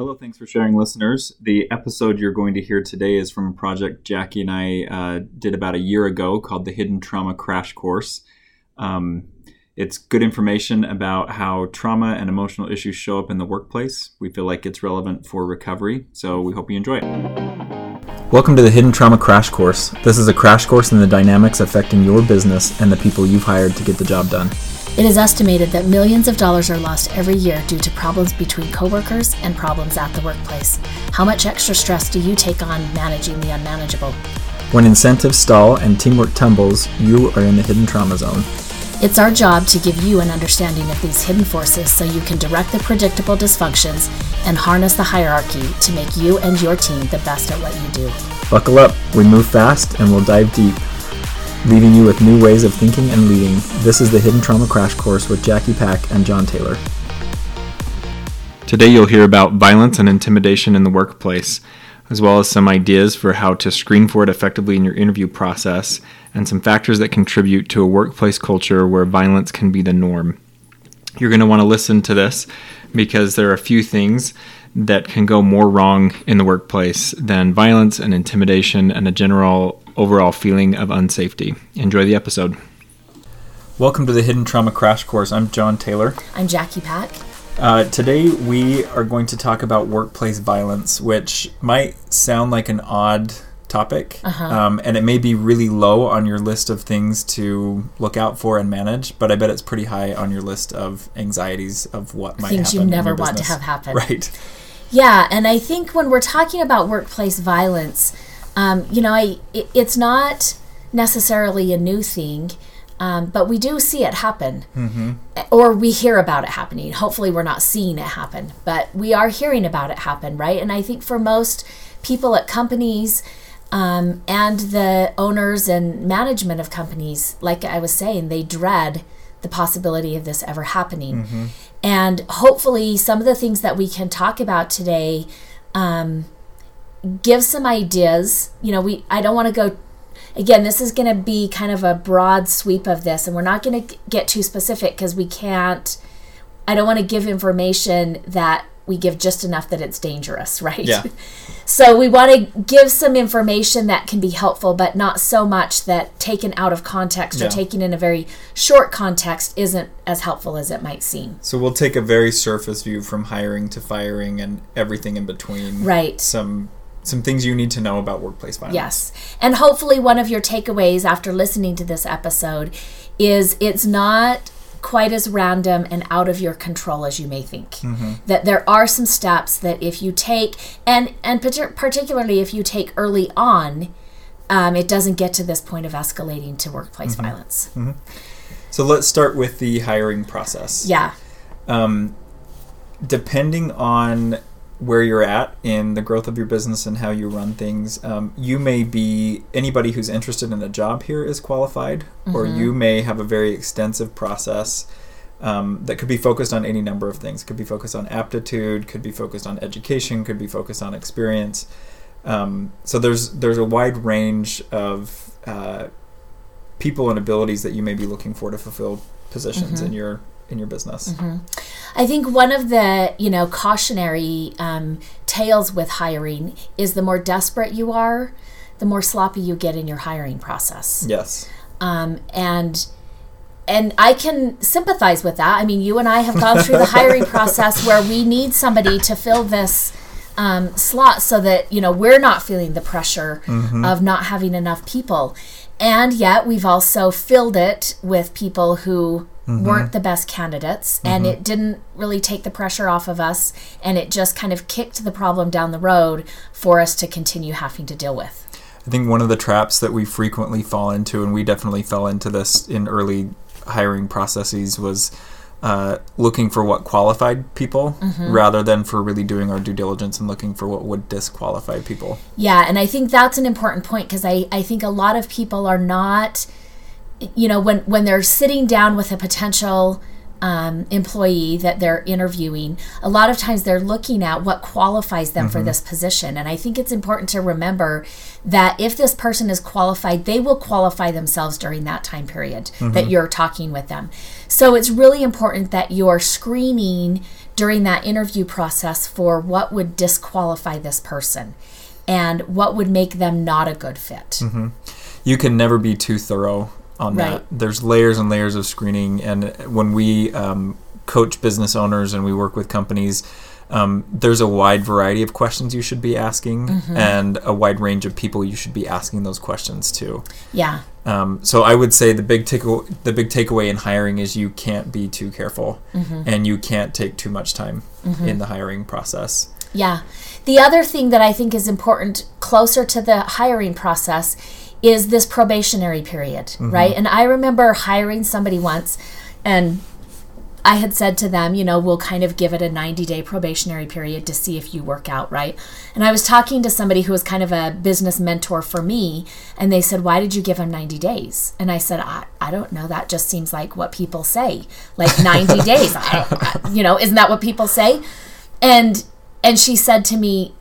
Hello, thanks for sharing, listeners. The episode you're going to hear today is from a project Jackie and I uh, did about a year ago called the Hidden Trauma Crash Course. Um, it's good information about how trauma and emotional issues show up in the workplace. We feel like it's relevant for recovery, so we hope you enjoy it. Welcome to the Hidden Trauma Crash Course. This is a crash course in the dynamics affecting your business and the people you've hired to get the job done. It is estimated that millions of dollars are lost every year due to problems between coworkers and problems at the workplace. How much extra stress do you take on managing the unmanageable? When incentives stall and teamwork tumbles, you are in the hidden trauma zone. It's our job to give you an understanding of these hidden forces so you can direct the predictable dysfunctions and harness the hierarchy to make you and your team the best at what you do. Buckle up, we move fast and we'll dive deep leaving you with new ways of thinking and leading. This is the Hidden Trauma Crash Course with Jackie Pack and John Taylor. Today, you'll hear about violence and intimidation in the workplace, as well as some ideas for how to screen for it effectively in your interview process, and some factors that contribute to a workplace culture where violence can be the norm. You're going to want to listen to this because there are a few things that can go more wrong in the workplace than violence and intimidation and a general overall feeling of unsafety. Enjoy the episode. Welcome to the Hidden Trauma Crash Course. I'm John Taylor. I'm Jackie Pack. Uh, today we are going to talk about workplace violence, which might sound like an odd topic, uh-huh. um, and it may be really low on your list of things to look out for and manage. But I bet it's pretty high on your list of anxieties of what might things you never want to have happen. Right. Yeah, and I think when we're talking about workplace violence, um, you know, I it, it's not necessarily a new thing. Um, but we do see it happen, mm-hmm. or we hear about it happening. Hopefully, we're not seeing it happen, but we are hearing about it happen, right? And I think for most people at companies um, and the owners and management of companies, like I was saying, they dread the possibility of this ever happening. Mm-hmm. And hopefully, some of the things that we can talk about today um, give some ideas. You know, we I don't want to go again, this is going to be kind of a broad sweep of this, and we're not going to get too specific because we can't. I don't want to give information that we give just enough that it's dangerous, right? Yeah. so we want to give some information that can be helpful, but not so much that taken out of context yeah. or taken in a very short context isn't as helpful as it might seem. So we'll take a very surface view from hiring to firing and everything in between. Right. Some some things you need to know about workplace violence. Yes. And hopefully, one of your takeaways after listening to this episode is it's not quite as random and out of your control as you may think. Mm-hmm. That there are some steps that if you take, and, and particularly if you take early on, um, it doesn't get to this point of escalating to workplace mm-hmm. violence. Mm-hmm. So let's start with the hiring process. Yeah. Um, depending on where you're at in the growth of your business and how you run things. Um, you may be anybody who's interested in a job here is qualified, mm-hmm. or you may have a very extensive process um, that could be focused on any number of things. Could be focused on aptitude, could be focused on education, could be focused on experience. Um, so there's there's a wide range of uh, people and abilities that you may be looking for to fulfill positions mm-hmm. in your in your business. Mm-hmm. I think one of the you know cautionary um, tales with hiring is the more desperate you are, the more sloppy you get in your hiring process. Yes. Um, and and I can sympathize with that. I mean, you and I have gone through the hiring process where we need somebody to fill this um, slot so that you know we're not feeling the pressure mm-hmm. of not having enough people, and yet we've also filled it with people who mm-hmm. weren't the best candidates and mm-hmm. it didn't really take the pressure off of us and it just kind of kicked the problem down the road for us to continue having to deal with. I think one of the traps that we frequently fall into, and we definitely fell into this in early hiring processes, was uh, looking for what qualified people mm-hmm. rather than for really doing our due diligence and looking for what would disqualify people. Yeah, and I think that's an important point because I, I think a lot of people are not you know when when they're sitting down with a potential um, employee that they're interviewing, a lot of times they're looking at what qualifies them mm-hmm. for this position. And I think it's important to remember that if this person is qualified, they will qualify themselves during that time period mm-hmm. that you're talking with them. So it's really important that you're screening during that interview process for what would disqualify this person and what would make them not a good fit. Mm-hmm. You can never be too thorough on Right. that. There's layers and layers of screening, and when we um, coach business owners and we work with companies, um, there's a wide variety of questions you should be asking, Mm-hmm. and a wide range of people you should be asking those questions to. Yeah. Um, so I would say the big take the big takeaway in hiring is you can't be too careful, Mm-hmm. and you can't take too much time in the hiring process. Yeah. The other thing that I think is important closer to the hiring process is this probationary period, mm-hmm. right? And I remember hiring somebody once and I had said to them, you know, we'll kind of give it a 90 day probationary period to see if you work out, right? And I was talking to somebody who was kind of a business mentor for me, and they said, Why did you give him 90 days? And I said, I, I don't know. That just seems like what people say. Like 90 days. I, I, you know, isn't that what people say? And and she said to me,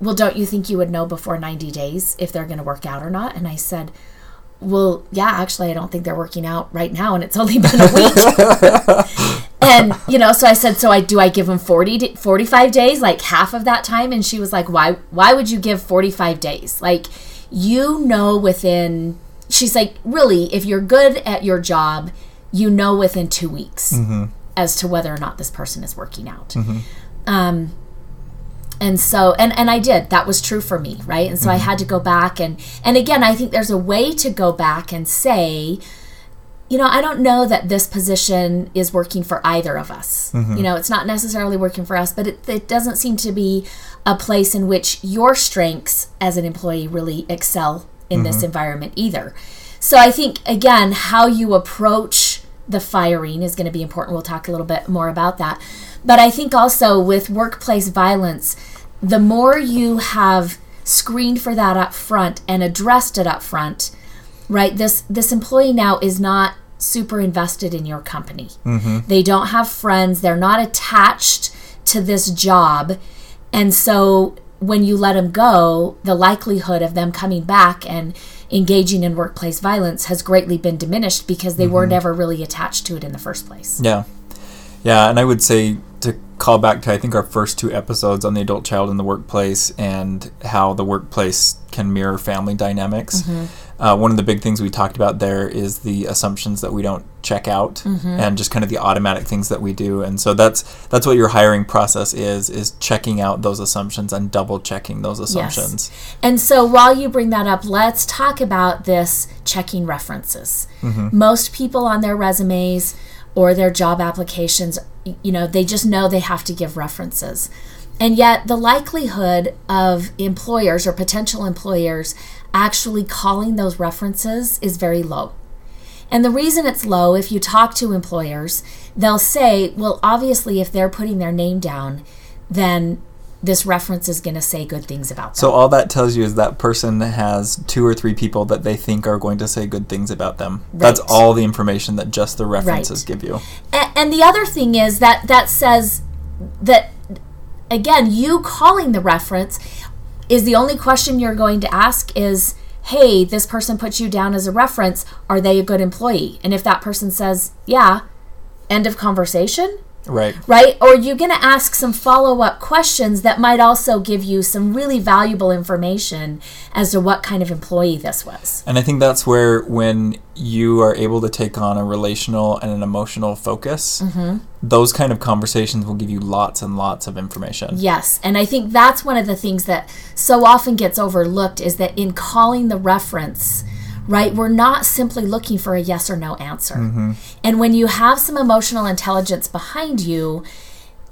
Well, don't you think you would know before 90 days if they're going to work out or not? And I said, Well, yeah, actually, I don't think they're working out right now, and it's only been a week. and, you know, so I said, So I do I give them 40, d- 45 days, like half of that time? And she was like, Why, why would you give 45 days? Like, you know, within, she's like, Really, if you're good at your job, you know within two weeks as to whether or not this person is working out. Um, and so and and I did. That was true for me right? And so I mm-hmm. had to go back and and again I think there's a way to go back and say you know I don't know that this position is working for either of us. You mm-hmm. know it's not necessarily working for us but it, it doesn't seem to be a place in which your strengths as an employee really excel in this mm-hmm. environment either. So I think again how you approach the firing is going to be important. We'll talk a little bit more about that but I think also with workplace violence, the more you have screened for that up front and addressed it up front, right? This this employee now is not super invested in your company. Mm-hmm. They don't have friends, they're not attached to this job. And so when you let them go, the likelihood of them coming back and engaging in workplace violence has greatly been diminished because they were mm-hmm. never really attached to it in the first place. Yeah. Yeah, and I would say to call back to I think our first two episodes on the adult child in the workplace and how the workplace can mirror family dynamics. Mm-hmm. Uh, one of the big things we talked about there is the assumptions that we don't check out mm-hmm. and just kind of the automatic things that we do. And so that's that's what your hiring process is is checking out those assumptions and double checking those assumptions. Yes. And so while you bring that up, let's talk about this checking references. Mm-hmm. Most people on their resumes or their job applications, you know, they just know they have to give references. And yet, the likelihood of employers or potential employers actually calling those references is very low. And the reason it's low, if you talk to employers, they'll say, well, obviously, if they're putting their name down, then this reference is going to say good things about them. So all that tells you is that person has two or three people that they think are going to say good things about them. That's all the information that just the references give you. A- and the other thing is that that says that again you calling the reference is the only question you're going to ask is hey this person puts you down as a reference are they a good employee and if that person says yeah end of conversation Right. right or you're going to ask some follow-up questions that might also give you some really valuable information as to what kind of employee this was And I think that's where when you are able to take on a relational and an emotional focus, Mm-hmm. those kind of conversations will give you lots and lots of information. Yes, and I think that's one of the things that so often gets overlooked is that in calling the reference, right, we're not simply looking for a yes or no answer. Mm-hmm. And when you have some emotional intelligence behind you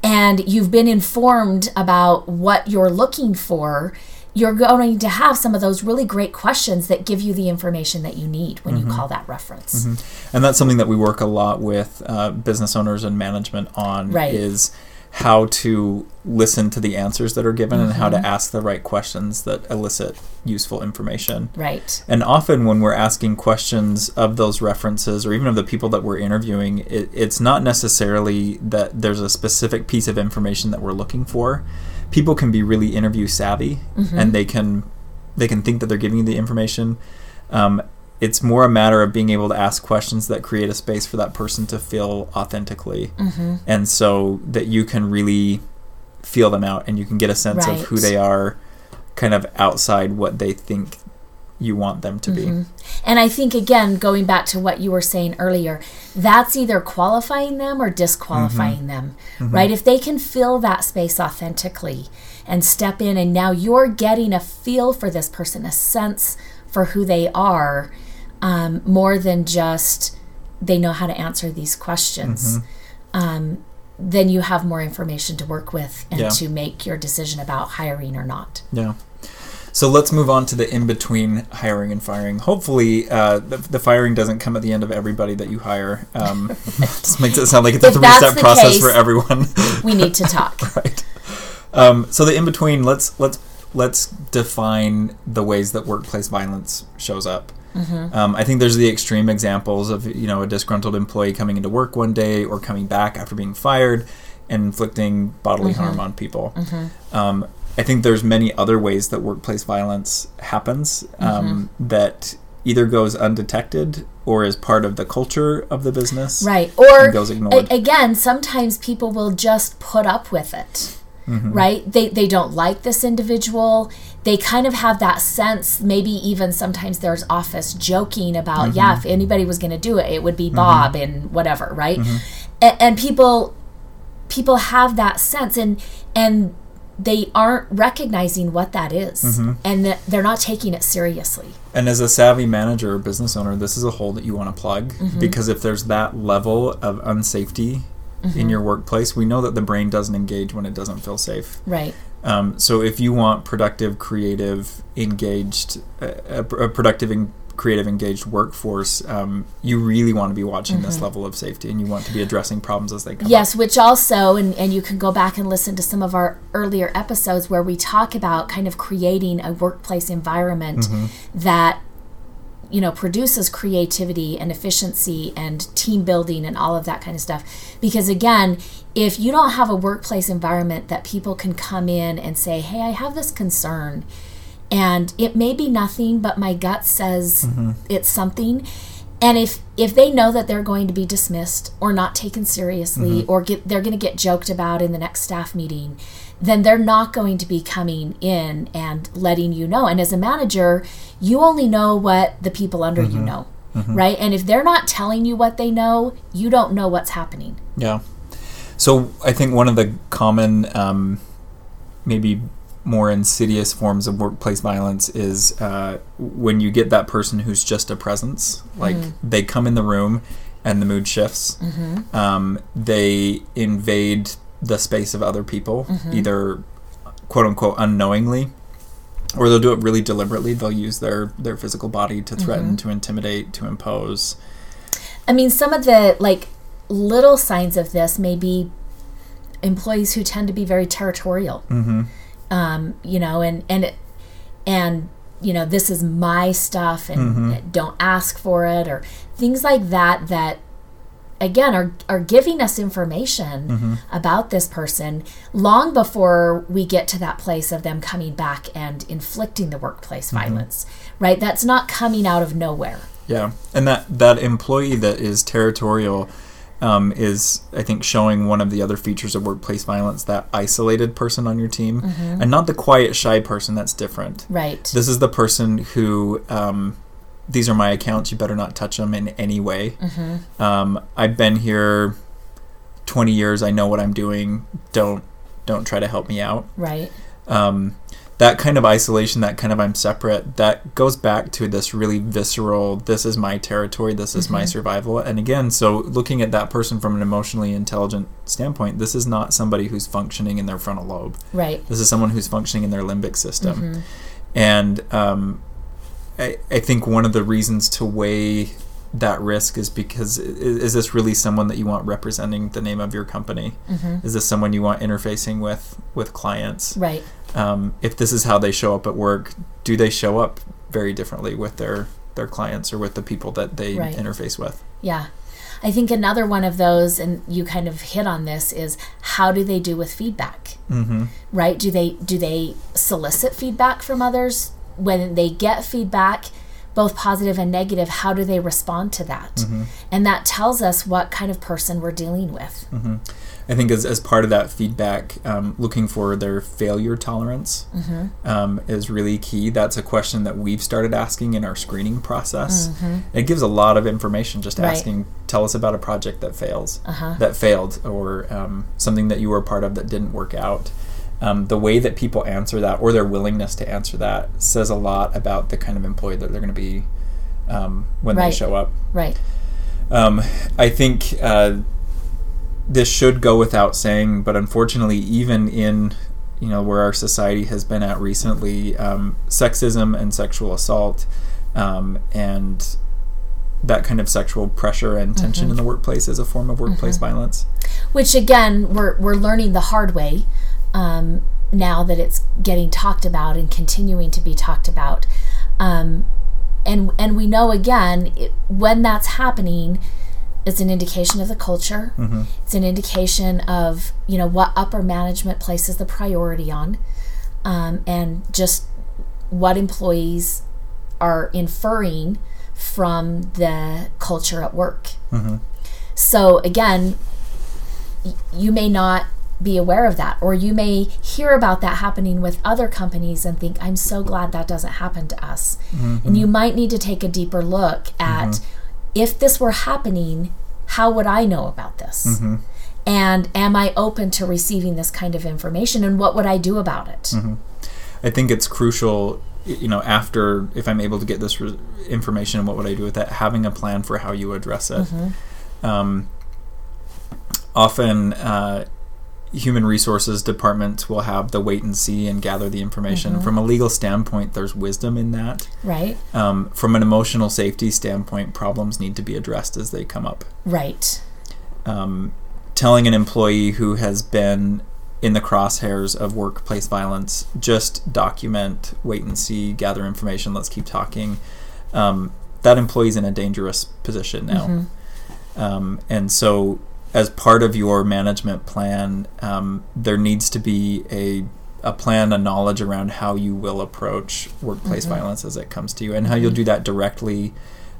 and you've been informed about what you're looking for, you're going to have some of those really great questions that give you the information that you need when you mm-hmm. call that reference. Mm-hmm. And that's something that we work a lot with uh, business owners and management on Right. is how to listen to the answers that are given and how to Mm-hmm. ask the right questions that elicit useful information. Right. And often, when we're asking questions of those references or even of the people that we're interviewing, it, it's not necessarily that there's a specific piece of information that we're looking for. People can be really interview savvy, and they can they can think that they're giving you the information. Um, it's more a matter of being able to ask questions that create a space for that person to feel authentically, Mm-hmm. and so that you can really feel them out and you can get a sense of who they are, kind of outside what they think you want them to be. Mm-hmm. And I think, again, going back to what you were saying earlier, that's either qualifying them or disqualifying mm-hmm. them, mm-hmm. right? If they can fill that space authentically and step in, and now you're getting a feel for this person, a sense for who they are, um, more than just they know how to answer these questions. Um, then you have more information to work with and Yeah. to make your decision about hiring or not. Yeah. So let's move on to the in between hiring and firing. Hopefully, uh, the, the firing doesn't come at the end of everybody that you hire. Um, just makes it sound like it's a three step process case- for everyone. We need to talk. right. Um, so the in between, let's let's let's define the ways that workplace violence shows up. Mm-hmm. Um, I think there's the extreme examples of you know a disgruntled employee coming into work one day or coming back after being fired and inflicting bodily Mm-hmm. harm on people. Um, I think there's many other ways that workplace violence happens um, Mm-hmm. that either goes undetected or is part of the culture of the business. Right. Or goes ignored. a- again, sometimes people will just put up with it. Mm-hmm. Right? They they don't like this individual. They kind of have that sense, maybe even sometimes there's office joking about, Mm-hmm. yeah, if anybody was going to do it, it would be Bob and whatever, right? Mm-hmm. And, and people people have that sense and and they aren't recognizing what that is. Mm-hmm. and that they're not taking it seriously. And as a savvy manager or business owner, this is a hole that you want to plug Mm-hmm. because if there's that level of unsafety Mm-hmm. in your workplace, we know that the brain doesn't engage when it doesn't feel safe. Right. Um, so if you want productive, creative, engaged, uh, a, a productive and creative, engaged workforce, um, you really want to be watching this level of safety, and you want to be addressing problems as they come. up. Mm-hmm. Yes, which also, and, and you can go back and listen to some of our earlier episodes where we talk about kind of creating a workplace environment that, you know, produces creativity and efficiency and team building and all of that kind of stuff. Because again, if you don't have a workplace environment that people can come in and say, hey, I have this concern, and it may be nothing, but my gut says mm-hmm. it's something. And if if they know that they're going to be dismissed or not taken seriously mm-hmm. or get they're going to get joked about in the next staff meeting, then they're not going to be coming in and letting you know. And as a manager, you only know what the people under you mm-hmm. know, mm-hmm. right? And if they're not telling you what they know, you don't know what's happening. Yeah. So I think one of the common, um, maybe more insidious forms of workplace violence is uh, when you get that person who's just a presence. Like mm-hmm. they come in the room and the mood shifts. Mm-hmm. Um, they invade the space of other people, mm-hmm. either quote unquote unknowingly. Or they'll do it really deliberately. They'll use their, their physical body to threaten, to intimidate, to impose. I mean, some of the like little signs of this may be employees who tend to be very territorial. Mm-hmm. Um, you know, and and and you know, this is my stuff, and don't ask for it, or things like that. That again are are giving us information about this person long before we get to that place of them coming back and inflicting the workplace violence. Right? That's not coming out of nowhere. Yeah, and that that employee that is territorial um, is, I think, showing one of the other features of workplace violence. That isolated person on your team, and not the quiet, shy person. That's different. Right. This is the person who. Um, these are my accounts. You better not touch them in any way. Mm-hmm. Um, I've been here twenty years. I know what I'm doing. Don't don't try to help me out. right. Um, that kind of isolation, that kind of I'm separate, that goes back to this really visceral, this is my territory, this is my survival. And again, so looking at that person from an emotionally intelligent standpoint, this is not somebody who's functioning in their frontal lobe. Right. This is someone who's functioning in their limbic system. And um, I, I think one of the reasons to weigh that risk is because i- is this really someone that you want representing the name of your company? Is this someone you want interfacing with with clients? Right. um, if this is how they show up at work, do they show up very differently with their their clients or with the people that they Right. interface with? Yeah. I think another one of those, and you kind of hit on this, is how do they do with feedback? Mm-hmm. Right? Do they do they solicit feedback from others when they get feedback? Both positive and negative, how do they respond to that? Mm-hmm. And that tells us what kind of person we're dealing with. Mm-hmm. I think as, as part of that feedback, um, looking for their failure tolerance Mm-hmm. um, is really key. That's a question that we've started asking in our screening process. It gives a lot of information just Mm-hmm. Right. asking, tell us about a project that fails, Uh-huh. that failed, or um, something that you were a part of that didn't work out. Um, the way that people answer that, or their willingness to answer that, says a lot about the kind of employee that they're going to be um, when Right. they show up. Right. Um, I think uh, this should go without saying, but unfortunately, even in you know where our society has been at recently, um, sexism and sexual assault um, and that kind of sexual pressure and tension in the workplace is a form of workplace violence. Which again, we're we're learning the hard way um, now that it's getting talked about and continuing to be talked about. Um, and and we know again it, when that's happening, it's an indication of the culture. It's an indication of you know what upper management places the priority on, um, and just what employees are inferring from the culture at work. So again, y- you may not be aware of that, or you may hear about that happening with other companies and think, I'm so glad that doesn't happen to us. Mm-hmm. And you might need to take a deeper look at mm-hmm. if this were happening, how would I know about this? Mm-hmm. And am I open to receiving this kind of information? And what would I do about it? I think it's crucial, you know, after if I'm able to get this re- information, what would I do with that? Having a plan for how you address it. Um, often, uh, human resources departments will have the wait and see and gather the information. From a legal standpoint, there's wisdom in that. Right? Um, from an emotional safety standpoint, problems need to be addressed as they come up. Right. Um, telling an employee who has been in the crosshairs of workplace violence, just document, wait and see, gather information, let's keep talking. Um, that employee's in a dangerous position now. Um, and so, as part of your management plan, um, there needs to be a a plan, a knowledge around how you will approach workplace violence as it comes to you, and how you'll do that directly,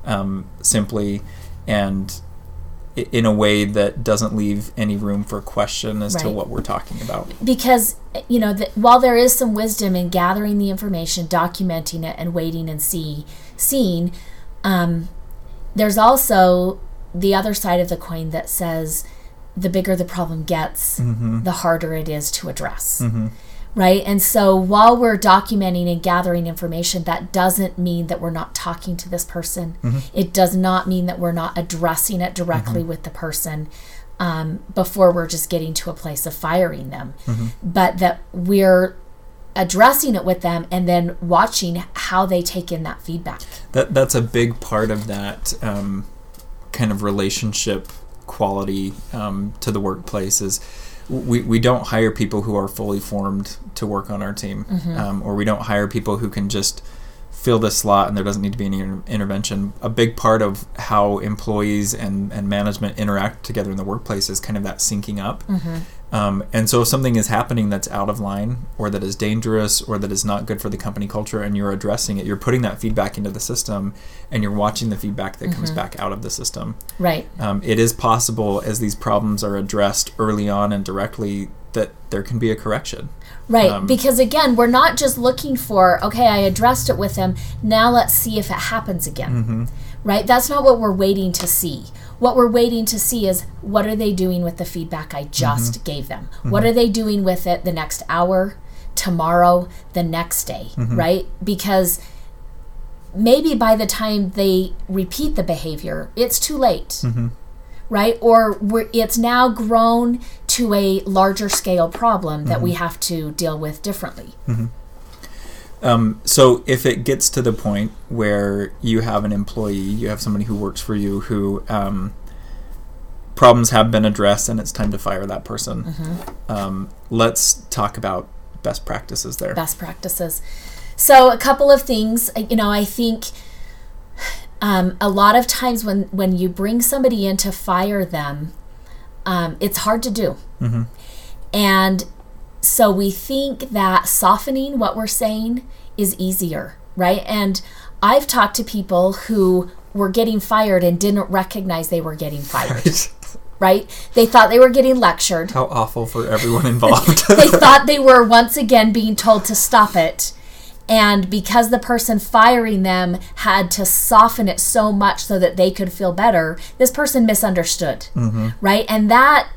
um, simply, and in a way that doesn't leave any room for question as to what we're talking about. because you know that while there is some wisdom in gathering the information documenting it and waiting and see seeing um, there's also the other side of the coin that says the bigger the problem gets mm-hmm. the harder it is to address. Mm-hmm. Right? And so while we're documenting and gathering information that doesn't mean that we're not talking to this person. Mm-hmm. It does not mean that we're not addressing it directly with the person um, before we're just getting to a place of firing them. But that we're addressing it with them and then watching how they take in that feedback. That that's a big part of that um, kind of relationship quality um, to the workplace is we, we don't hire people who are fully formed to work on our team. Um, or we don't hire people who can just fill this slot and there doesn't need to be any inter- intervention. A big part of how employees and, and management interact together in the workplace is kind of that syncing up um, and so if something is happening that's out of line or that is dangerous or that is not good for the company culture and you're addressing it, you're putting that feedback into the system and you're watching the feedback that comes back out of the system. right Um, it is possible as these problems are addressed early on and directly that there can be a correction. Right, Um, because again, we're not just looking for, okay, I addressed it with them, now let's see if it happens again. Right? That's not what we're waiting to see. What we're waiting to see is what are they doing with the feedback I mm-hmm. just gave them? Mm-hmm. What are they doing with it the next hour, tomorrow, the next day, mm-hmm. right? Because maybe by the time they repeat the behavior, it's too late right? Or we're, it's now grown to a larger scale problem that we have to deal with differently. Um, so if it gets to the point where you have an employee, you have somebody who works for you who um, problems have been addressed and it's time to fire that person, um, let's talk about best practices there. Best practices. So, a couple of things, you know, I think um, a lot of times when, when you bring somebody in to fire them, um, it's hard to do. And so we think that softening what we're saying is easier, right? And I've talked to people who were getting fired and didn't recognize they were getting fired. Right? They thought they were getting lectured. How awful for everyone involved. they thought they were once again being told to stop it. And because the person firing them had to soften it so much so that they could feel better, this person misunderstood. Mm-hmm. Right? And that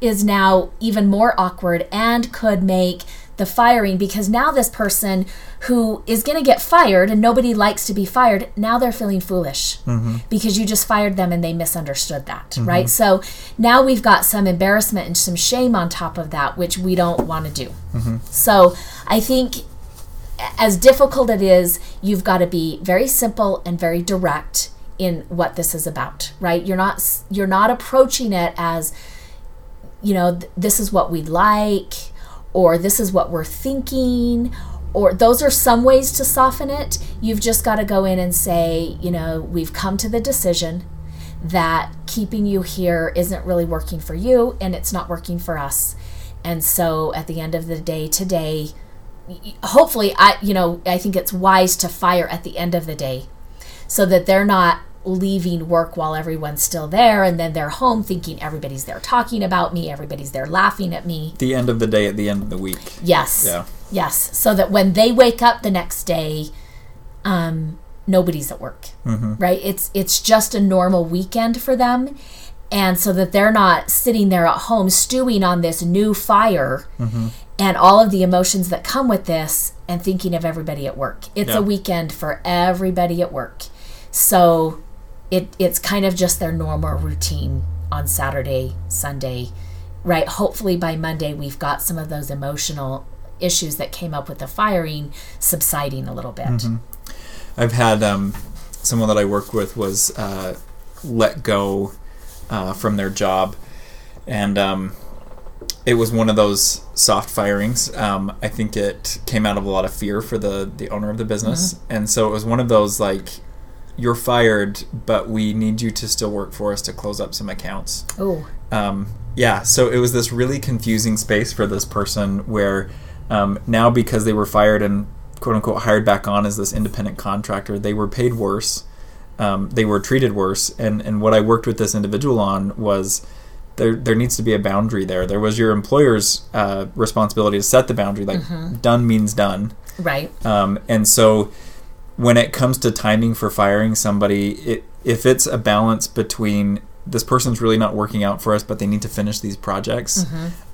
is now even more awkward and could make the firing because now this person who is going to get fired and nobody likes to be fired now they're feeling foolish mm-hmm. because you just fired them and they misunderstood that mm-hmm. right? So now we've got some embarrassment and some shame on top of that which we don't want to do mm-hmm. so i think as difficult it is you've got to be very simple and very direct in what this is about right? You're not you're not approaching it as you know, th- this is what we like, or this is what we're thinking, or those are some ways to soften it. You've just got to go in and say, you know, we've come to the decision that keeping you here isn't really working for you and it's not working for us. And so at the end of the day today, hopefully I you know, I think it's wise to fire at the end of the day so that they're not leaving work while everyone's still there and then they're home thinking everybody's there talking about me, everybody's there laughing at me. the end of the day at the end of the week. Yes. Yeah. Yes. So that when they wake up the next day, um, nobody's at work. Right? It's it's just a normal weekend for them. And so that they're not sitting there at home stewing on this new fire and all of the emotions that come with this and thinking of everybody at work. It's Yeah. a weekend for everybody at work. So it it's kind of just their normal routine on Saturday, Sunday, right? Hopefully by Monday we've got some of those emotional issues that came up with the firing subsiding a little bit. I've had um, someone that I worked with was uh, let go uh, from their job, and um, it was one of those soft firings. Um, I think it came out of a lot of fear for the the owner of the business, and so it was one of those like, "You're fired, but we need you to still work for us to close up some accounts." Oh, um, yeah, so it was this really confusing space for this person where um, now because they were fired and quote unquote hired back on as this independent contractor, they were paid worse. Um, they were treated worse. And, and what I worked with this individual on was there, there needs to be a boundary there. There was your employer's uh, responsibility to set the boundary, like done means done. right. Um, and so when it comes to timing for firing somebody, it, if it's a balance between this person's really not working out for us, but they need to finish these projects,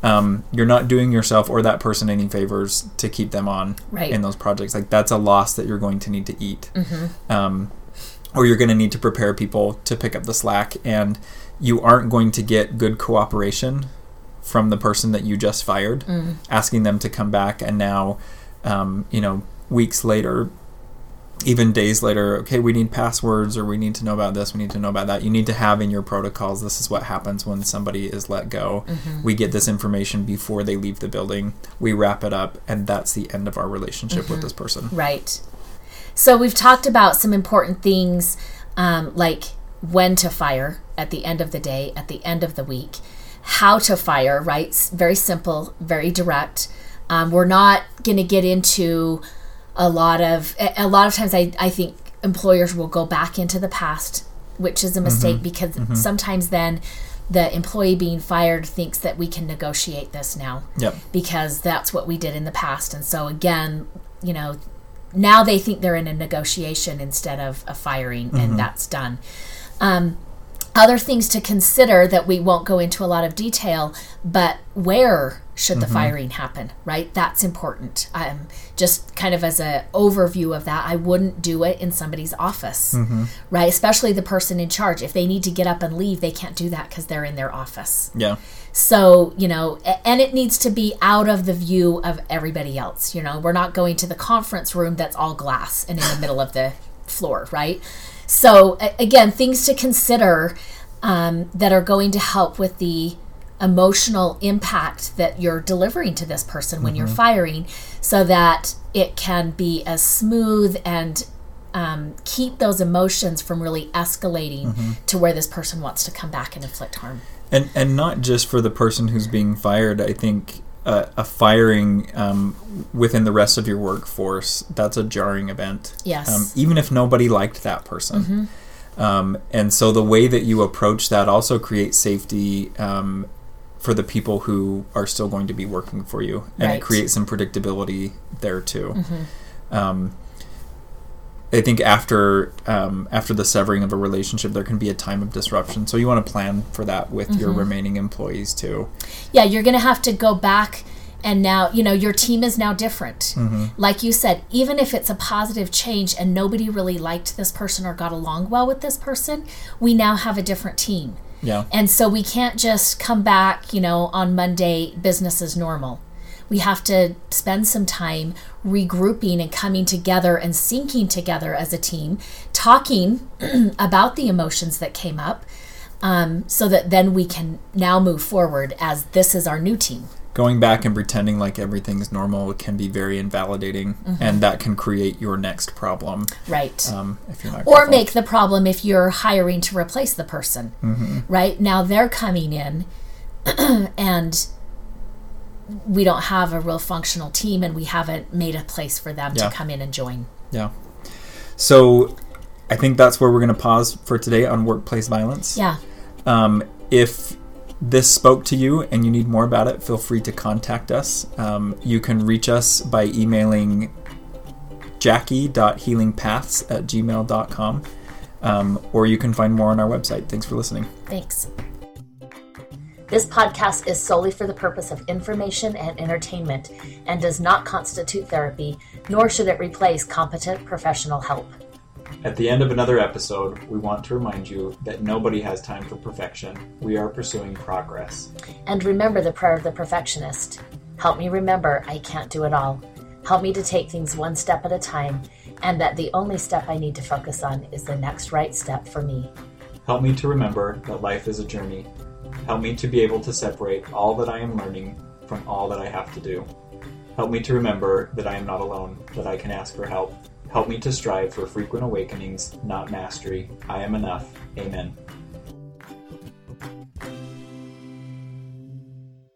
um, you're not doing yourself or that person any favors to keep them on Right. in those projects. Like that's a loss that you're going to need to eat. Um, or you're going to need to prepare people to pick up the slack, and you aren't going to get good cooperation from the person that you just fired, asking them to come back, and now, um, you know, weeks later, even days later, okay, we need passwords, or we need to know about this, we need to know about that. You need to have in your protocols. This is what happens when somebody is let go. We get this information before they leave the building. We wrap it up, and that's the end of our relationship with this person. Right. So we've talked about some important things um, like when to fire at the end of the day, at the end of the week, how to fire, right? Very simple, very direct. Um, we're not going to get into a lot of, a lot of times I, I think employers will go back into the past, which is a mm-hmm. mistake because mm-hmm. sometimes then the employee being fired thinks that we can negotiate this now Yep. because that's what we did in the past. And so again, you know, now they think they're in a negotiation instead of a firing, and mm-hmm. that's done. Um, other things to consider that we won't go into a lot of detail, but where should the firing happen? Right, that's important. Um, just kind of as a overview of that, I wouldn't do it in somebody's office, right? Especially the person in charge. If they need to get up and leave, they can't do that because they're in their office. Yeah. So, you know, and it needs to be out of the view of everybody else. You know, we're not going to the conference room that's all glass and in the middle of the floor, right? So, again, things to consider um, that are going to help with the emotional impact that you're delivering to this person when you're firing so that it can be as smooth and um, keep those emotions from really escalating to where this person wants to come back and inflict harm. and and not just for the person who's being fired i think a, a firing um, within the rest of your workforce, that's a jarring event. Yes. Um, even if nobody liked that person. Um, and so the way that you approach that also creates safety um, for the people who are still going to be working for you, and Right. it creates some predictability there too. Um, I think after um, after the severing of a relationship, there can be a time of disruption. So you want to plan for that with your remaining employees too. yeah, you're going to have to go back and now, you know, your team is now different. Like you said, even if it's a positive change and nobody really liked this person or got along well with this person, we now have a different team. Yeah. And so we can't just come back, you know, on Monday, business as normal. We have to spend some time regrouping and coming together and syncing together as a team, talking about the emotions that came up, um, so that then we can now move forward as this is our new team. Going back and pretending like everything's normal can be very invalidating, and that can create your next problem. Right. Um, if you're not or careful. make the problem if you're hiring to replace the person. Right? Now they're coming in and we don't have a real functional team and we haven't made a place for them Yeah. to come in and join. Yeah. So I think that's where we're going to pause for today on workplace violence. Yeah. Um, if this spoke to you and you need more about it, feel free to contact us. Um, you can reach us by emailing jackie.healingpaths at gmail.com. Um, or you can find more on our website. Thanks for listening. Thanks. This podcast is solely for the purpose of information and entertainment and does not constitute therapy, nor should it replace competent professional help. At the end of another episode, we want to remind you that nobody has time for perfection. We are pursuing progress. And remember the prayer of the perfectionist Help me remember I can't do it all. Help me to take things one step at a time, and that the only step I need to focus on is the next right step for me. Help me to remember that life is a journey. Help me to be able to separate all that I am learning from all that I have to do. Help me to remember that I am not alone, that I can ask for help. Help me to strive for frequent awakenings, not mastery. I am enough. Amen.